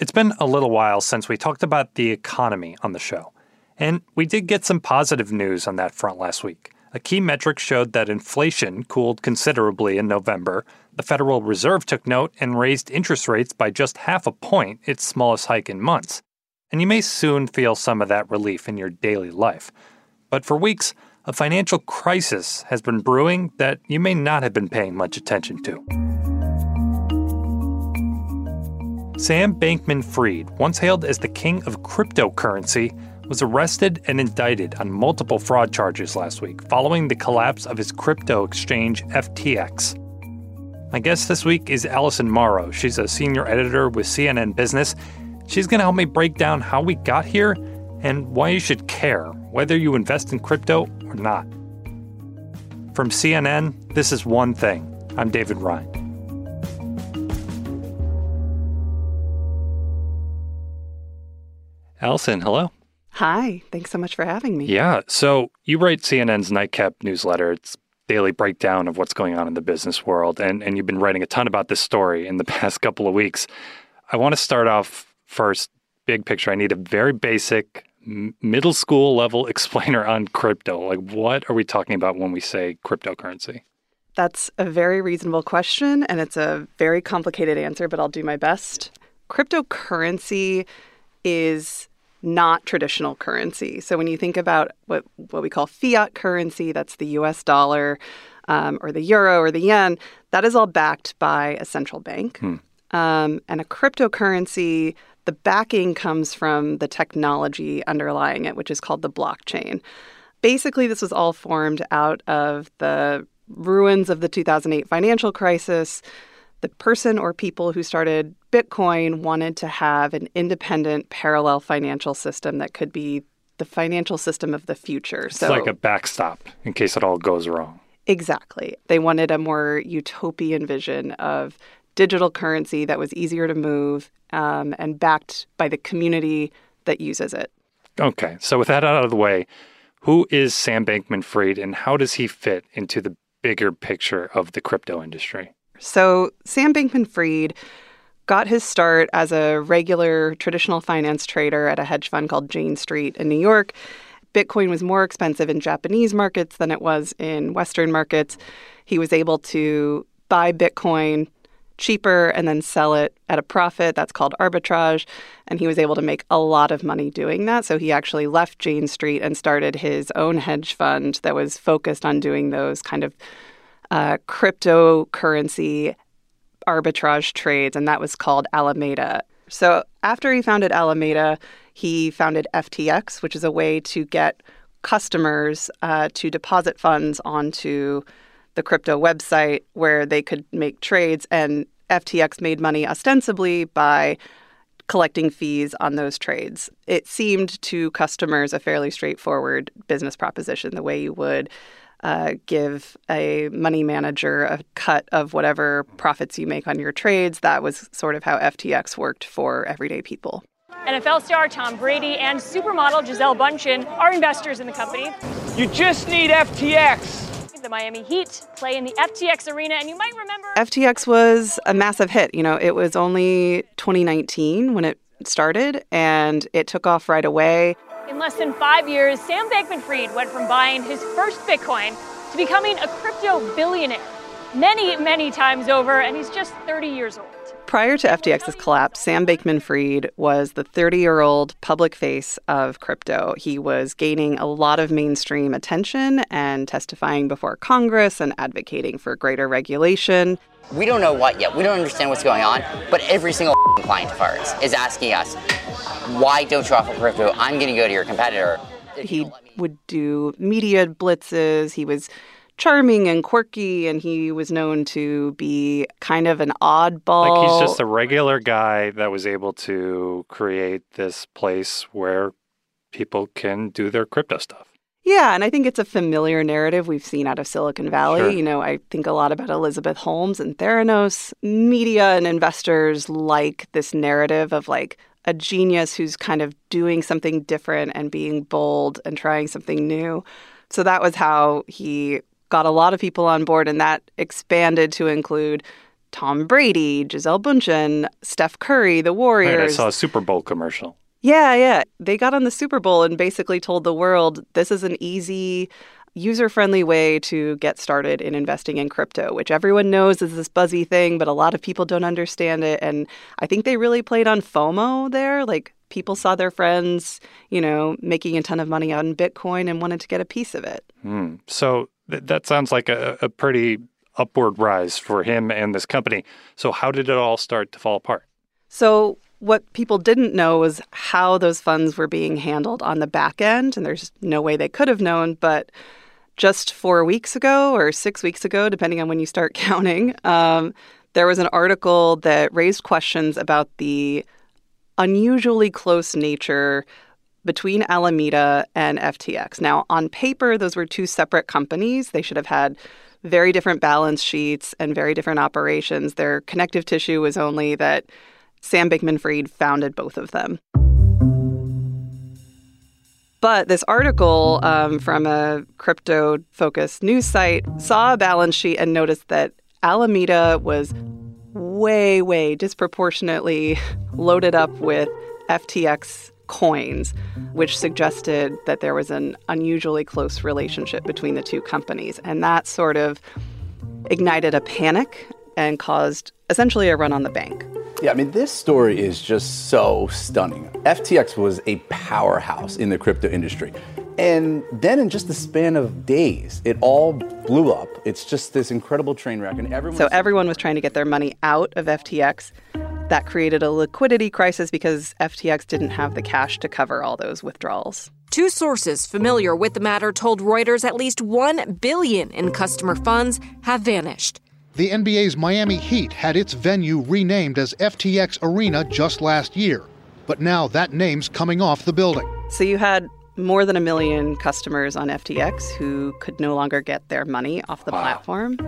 It's been a little while since we talked about the economy on the show, and we did get some positive news on that front last week. A key metric showed that inflation cooled considerably in November. The Federal Reserve took note and raised interest rates by just half a point, its smallest hike in months. And you may soon feel some of that relief in your daily life. But for weeks, a financial crisis has been brewing that you may not have been paying much attention to. Sam Bankman Fried, once hailed as the king of cryptocurrency, was arrested and indicted on multiple fraud charges last week following the collapse of his crypto exchange FTX. My guest this week is Allison Morrow. She's a senior editor with CNN Business. She's going to help me break down how we got here and why you should care whether you invest in crypto or not. From CNN, this is One Thing. I'm David Rind. Allison, hello. Hi, thanks so much for having me. Yeah, so you write CNN's Nightcap newsletter. It's daily breakdown of what's going on in the business world, and, and you've been writing a ton about this story in the past couple of weeks. I want to start off first, big picture. I need a very basic middle school level explainer on crypto. Like, what are we talking about when we say cryptocurrency? That's a very reasonable question, and it's a very complicated answer, but I'll do my best. Cryptocurrency is not traditional currency. So when you think about what, what we call fiat currency, that's the US dollar um, or the euro or the yen, that is all backed by a central bank. Hmm. Um, and a cryptocurrency, the backing comes from the technology underlying it, which is called the blockchain. Basically, this was all formed out of the ruins of the 2008 financial crisis the person or people who started Bitcoin wanted to have an independent parallel financial system that could be the financial system of the future. It's so like a backstop in case it all goes wrong. Exactly. They wanted a more utopian vision of digital currency that was easier to move um, and backed by the community that uses it. Okay. So with that out of the way, who is Sam Bankman Fried and how does he fit into the bigger picture of the crypto industry? So, Sam Bankman Fried got his start as a regular traditional finance trader at a hedge fund called Jane Street in New York. Bitcoin was more expensive in Japanese markets than it was in Western markets. He was able to buy Bitcoin cheaper and then sell it at a profit. That's called arbitrage. And he was able to make a lot of money doing that. So he actually left Jane Street and started his own hedge fund that was focused on doing those kind of uh, cryptocurrency arbitrage trades, and that was called Alameda. So after he founded Alameda, he founded FTX, which is a way to get customers uh, to deposit funds onto the crypto website where they could make trades. And FTX made money ostensibly by collecting fees on those trades. It seemed to customers a fairly straightforward business proposition, the way you would uh, give a money manager a cut of whatever profits you make on your trades. That was sort of how FTX worked for everyday people. NFL star Tom Brady and supermodel Gisele Bundchen are investors in the company. You just need FTX. The Miami Heat play in the FTX arena, and you might remember. FTX was a massive hit. You know, it was only 2019 when it started, and it took off right away. In less than five years, Sam Bankman Fried went from buying his first Bitcoin to becoming a crypto billionaire many, many times over, and he's just 30 years old. Prior to FTX's collapse, Sam Bankman Fried was the 30 year old public face of crypto. He was gaining a lot of mainstream attention and testifying before Congress and advocating for greater regulation. We don't know what yet. We don't understand what's going on, but every single client of ours is asking us, why don't you offer crypto? I'm going to go to your competitor. He would do media blitzes. He was charming and quirky, and he was known to be kind of an oddball. Like he's just a regular guy that was able to create this place where people can do their crypto stuff. Yeah, and I think it's a familiar narrative we've seen out of Silicon Valley. Sure. You know, I think a lot about Elizabeth Holmes and Theranos. Media and investors like this narrative of like a genius who's kind of doing something different and being bold and trying something new. So that was how he got a lot of people on board, and that expanded to include Tom Brady, Gisele Bundchen, Steph Curry, the Warriors. Right, I saw a Super Bowl commercial. Yeah, yeah. They got on the Super Bowl and basically told the world this is an easy, user friendly way to get started in investing in crypto, which everyone knows is this buzzy thing, but a lot of people don't understand it. And I think they really played on FOMO there. Like people saw their friends, you know, making a ton of money on Bitcoin and wanted to get a piece of it. Hmm. So th- that sounds like a, a pretty upward rise for him and this company. So, how did it all start to fall apart? So, what people didn't know was how those funds were being handled on the back end. And there's no way they could have known. But just four weeks ago or six weeks ago, depending on when you start counting, um, there was an article that raised questions about the unusually close nature between Alameda and FTX. Now, on paper, those were two separate companies. They should have had very different balance sheets and very different operations. Their connective tissue was only that Sam Bankman Fried founded both of them. But this article um, from a crypto focused news site saw a balance sheet and noticed that Alameda was way, way disproportionately loaded up with FTX coins, which suggested that there was an unusually close relationship between the two companies. And that sort of ignited a panic and caused essentially a run on the bank. Yeah, I mean, this story is just so stunning. FTX was a powerhouse in the crypto industry. And then in just the span of days, it all blew up. It's just this incredible train wreck. And everyone. So everyone was trying to get their money out of FTX. That created a liquidity crisis because FTX didn't have the cash to cover all those withdrawals. Two sources familiar with the matter told Reuters at least 1 billion in customer funds have vanished. The NBA's Miami Heat had its venue renamed as FTX Arena just last year, but now that name's coming off the building. So you had more than a million customers on FTX who could no longer get their money off the wow. platform.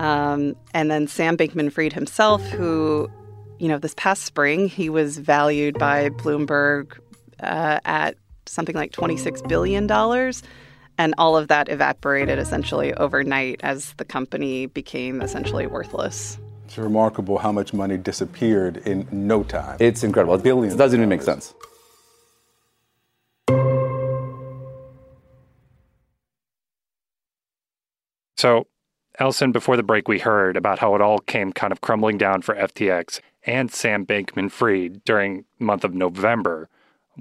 Um, and then Sam Bankman Fried himself, who, you know, this past spring, he was valued by Bloomberg uh, at something like $26 billion. And all of that evaporated essentially overnight as the company became essentially worthless. It's remarkable how much money disappeared in no time. It's incredible. Billions. It doesn't even make sense. So, Allison, before the break, we heard about how it all came kind of crumbling down for FTX and Sam Bankman Fried during the month of November.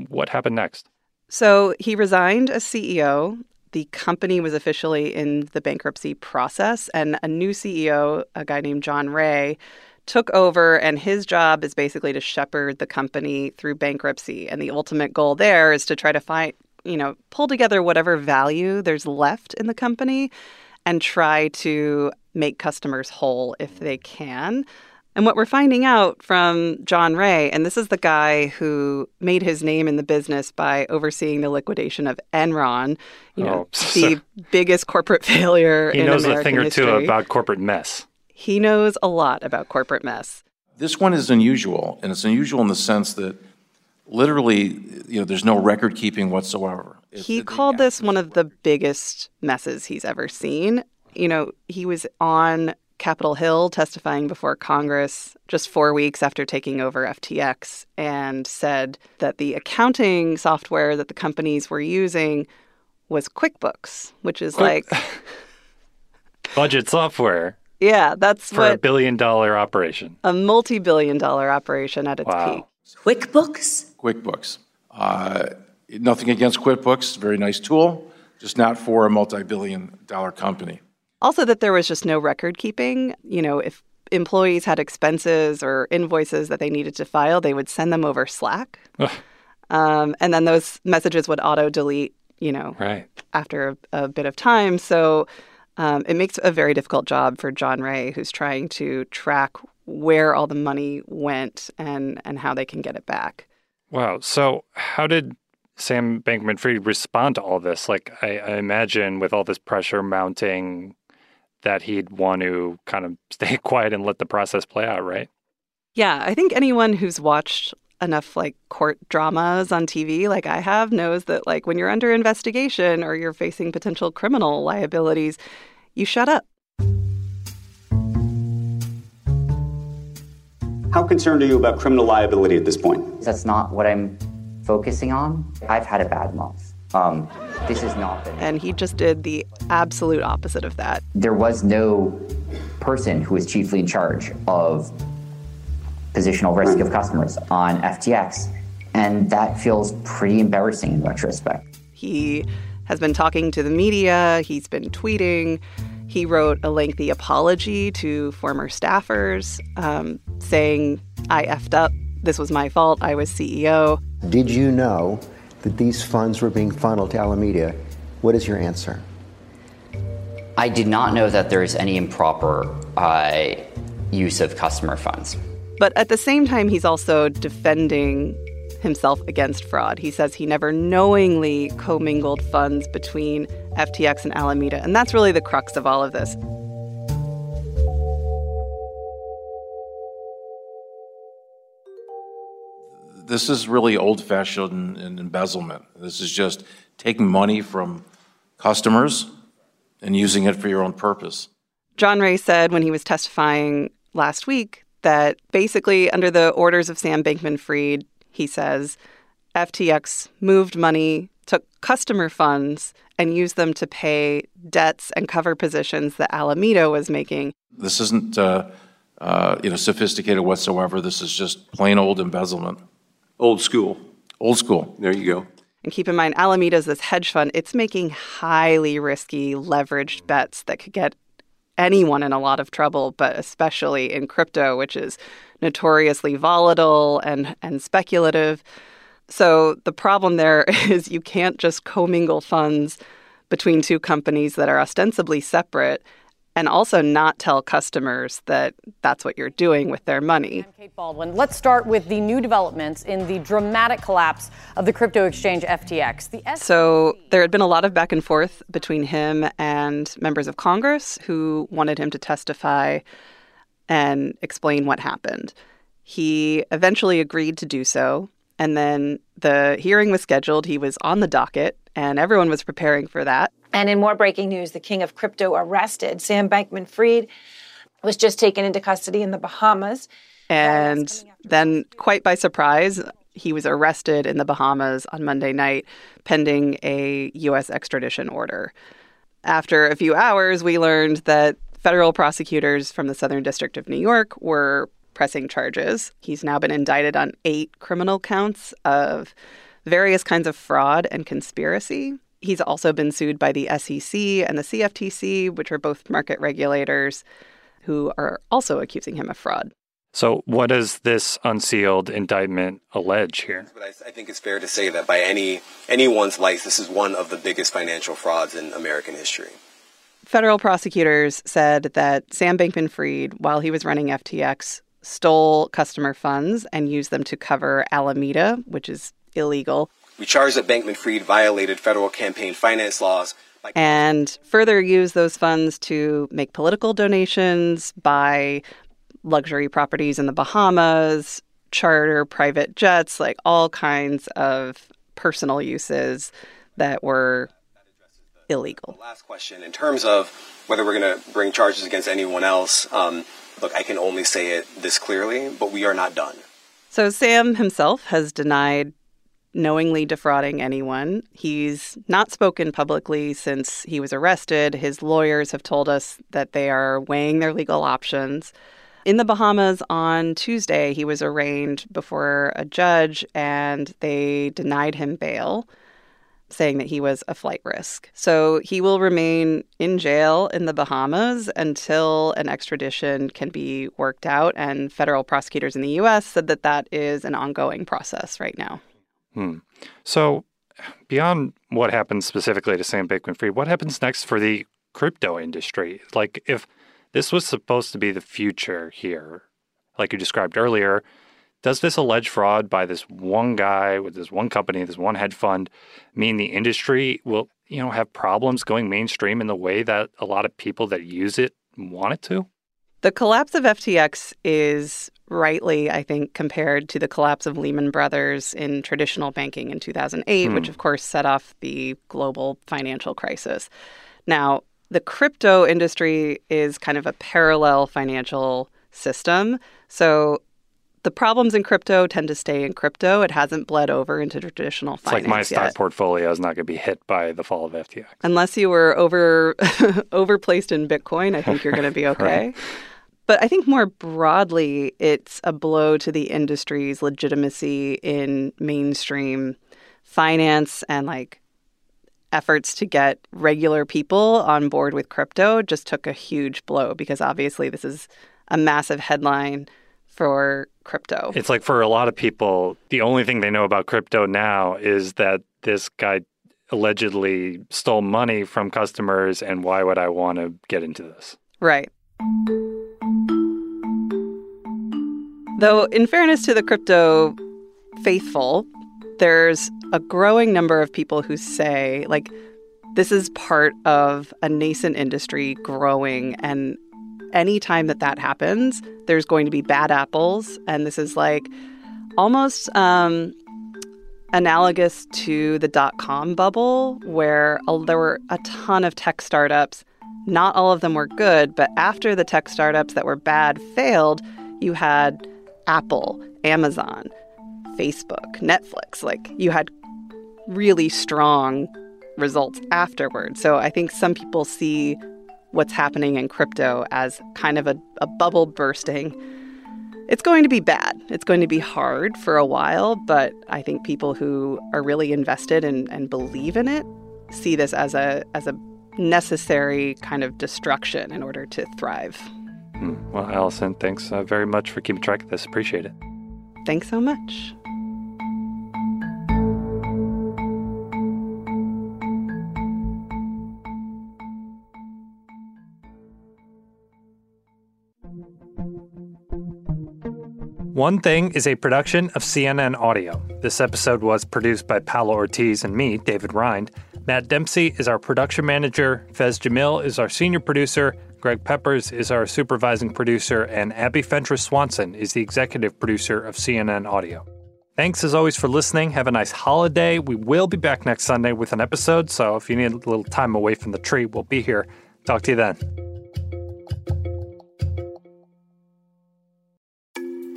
What happened next? So he resigned as CEO the company was officially in the bankruptcy process, and a new CEO, a guy named John Ray, took over, and his job is basically to shepherd the company through bankruptcy. And the ultimate goal there is to try to find, you know, pull together whatever value there's left in the company and try to make customers whole if they can. And what we're finding out from John Ray, and this is the guy who made his name in the business by overseeing the liquidation of Enron, you know, oh, the biggest corporate failure he in knows American a thing or history. two about corporate mess. He knows a lot about corporate mess. This one is unusual, and it's unusual in the sense that literally, you know, there's no record keeping whatsoever. he called this one of the biggest messes he's ever seen. You know, he was on Capitol Hill testifying before Congress just four weeks after taking over FTX and said that the accounting software that the companies were using was QuickBooks, which is Quick. like budget software. Yeah, that's for what, a billion dollar operation. A multi billion dollar operation at its wow. peak. QuickBooks? QuickBooks. Uh, nothing against QuickBooks, very nice tool, just not for a multi billion dollar company. Also, that there was just no record keeping. You know, if employees had expenses or invoices that they needed to file, they would send them over Slack. um, and then those messages would auto delete, you know, right. after a, a bit of time. So um, it makes a very difficult job for John Ray, who's trying to track where all the money went and, and how they can get it back. Wow. So, how did Sam Bankman Fried respond to all this? Like, I, I imagine with all this pressure mounting that he'd want to kind of stay quiet and let the process play out, right? Yeah, I think anyone who's watched enough like court dramas on TV like I have knows that like when you're under investigation or you're facing potential criminal liabilities, you shut up. How concerned are you about criminal liability at this point? That's not what I'm focusing on. I've had a bad month. Um, this is not been. And he just did the absolute opposite of that. There was no person who was chiefly in charge of positional risk of customers on FTX. And that feels pretty embarrassing in retrospect. He has been talking to the media, he's been tweeting. He wrote a lengthy apology to former staffers, um, saying, I effed up. This was my fault. I was CEO. Did you know that these funds were being funneled to Alameda? What is your answer? I did not know that there is any improper uh, use of customer funds. But at the same time, he's also defending himself against fraud. He says he never knowingly commingled funds between FTX and Alameda. And that's really the crux of all of this. This is really old fashioned embezzlement. This is just taking money from customers and using it for your own purpose. John Ray said when he was testifying last week that basically, under the orders of Sam Bankman Fried, he says FTX moved money, took customer funds, and used them to pay debts and cover positions that Alameda was making. This isn't uh, uh, you know sophisticated whatsoever. This is just plain old embezzlement. Old school. Old school. There you go. And keep in mind, Alameda's this hedge fund. It's making highly risky, leveraged bets that could get anyone in a lot of trouble, but especially in crypto, which is notoriously volatile and, and speculative. So the problem there is you can't just commingle funds between two companies that are ostensibly separate and also not tell customers that that's what you're doing with their money. I'm Kate Bolduan. Let's start with the new developments in the dramatic collapse of the crypto exchange FTX. The SEC- so there had been a lot of back and forth between him and members of Congress who wanted him to testify and explain what happened. He eventually agreed to do so, and then the hearing was scheduled. He was on the docket, and everyone was preparing for that. And in more breaking news, the king of crypto arrested. Sam Bankman Fried was just taken into custody in the Bahamas. And then, quite by surprise, he was arrested in the Bahamas on Monday night pending a U.S. extradition order. After a few hours, we learned that federal prosecutors from the Southern District of New York were pressing charges. He's now been indicted on eight criminal counts of various kinds of fraud and conspiracy. He's also been sued by the SEC and the CFTC, which are both market regulators, who are also accusing him of fraud. So, what does this unsealed indictment allege here? But I, I, think it's fair to say that by any anyone's lights, this is one of the biggest financial frauds in American history. Federal prosecutors said that Sam Bankman-Fried, while he was running FTX, stole customer funds and used them to cover Alameda, which is illegal. We charge that Bankman Fried violated federal campaign finance laws. and further use those funds to make political donations, buy luxury properties in the Bahamas, charter private jets, like all kinds of personal uses that were illegal. Last question. In terms of whether we're going to bring charges against anyone else, um, look, I can only say it this clearly, but we are not done. So Sam himself has denied knowingly defrauding anyone. He's not spoken publicly since he was arrested. His lawyers have told us that they are weighing their legal options. In the Bahamas on Tuesday, he was arraigned before a judge and they denied him bail, saying that he was a flight risk. So he will remain in jail in the Bahamas until an extradition can be worked out. And federal prosecutors in the U.S. said that that is an ongoing process right now. Hmm. So, beyond what happens specifically to Sam Bankman Fried, what happens next for the crypto industry? Like, if this was supposed to be the future here, like you described earlier, does this alleged fraud by this one guy with this one company, this one hedge fund, mean the industry will, you know, have problems going mainstream in the way that a lot of people that use it want it to? The collapse of FTX is rightly, I think, compared to the collapse of Lehman Brothers in traditional banking in 2008, hmm. which of course set off the global financial crisis. Now, the crypto industry is kind of a parallel financial system. So the problems in crypto tend to stay in crypto. It hasn't bled over into traditional It's finance like my stock yet. portfolio is not going to be hit by the fall of FTX. Unless you were over overplaced in Bitcoin, I think you're going to be okay. Right. But I think more broadly, it's a blow to the industry's legitimacy in mainstream finance and like efforts to get regular people on board with crypto just took a huge blow because obviously this is a massive headline for crypto. It's like for a lot of people, the only thing they know about crypto now is that this guy allegedly stole money from customers, and why would I want to get into this? Right. Though, in fairness to the crypto faithful, there's a growing number of people who say, like, this is part of a nascent industry growing. And anytime that that happens, there's going to be bad apples. And this is like almost um, analogous to the dot com bubble, where there were a ton of tech startups. Not all of them were good, but after the tech startups that were bad failed, you had Apple, Amazon, Facebook, Netflix. Like you had really strong results afterward. So I think some people see what's happening in crypto as kind of a, a bubble bursting. It's going to be bad. It's going to be hard for a while, but I think people who are really invested and, and believe in it see this as a as a necessary kind of destruction in order to thrive. Hmm. Well, Allison, thanks uh, very much for keeping track of this. Appreciate it. Thanks so much. One Thing is a production of CNN Audio. This episode was produced by Paolo Ortiz and me, David Rind. Matt Dempsey is our production manager. Faiz Jamil is our senior producer. Greg Peppers is our supervising producer. And Abby Fentress Swanson is the executive producer of CNN Audio. Thanks as always for listening. Have a nice holiday. We will be back next Sunday with an episode, so if you need a little time away from the tree, we'll be here. Talk to you then.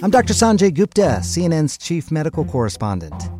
I'm Dr. Sanjay Gupta, CNN's chief medical correspondent.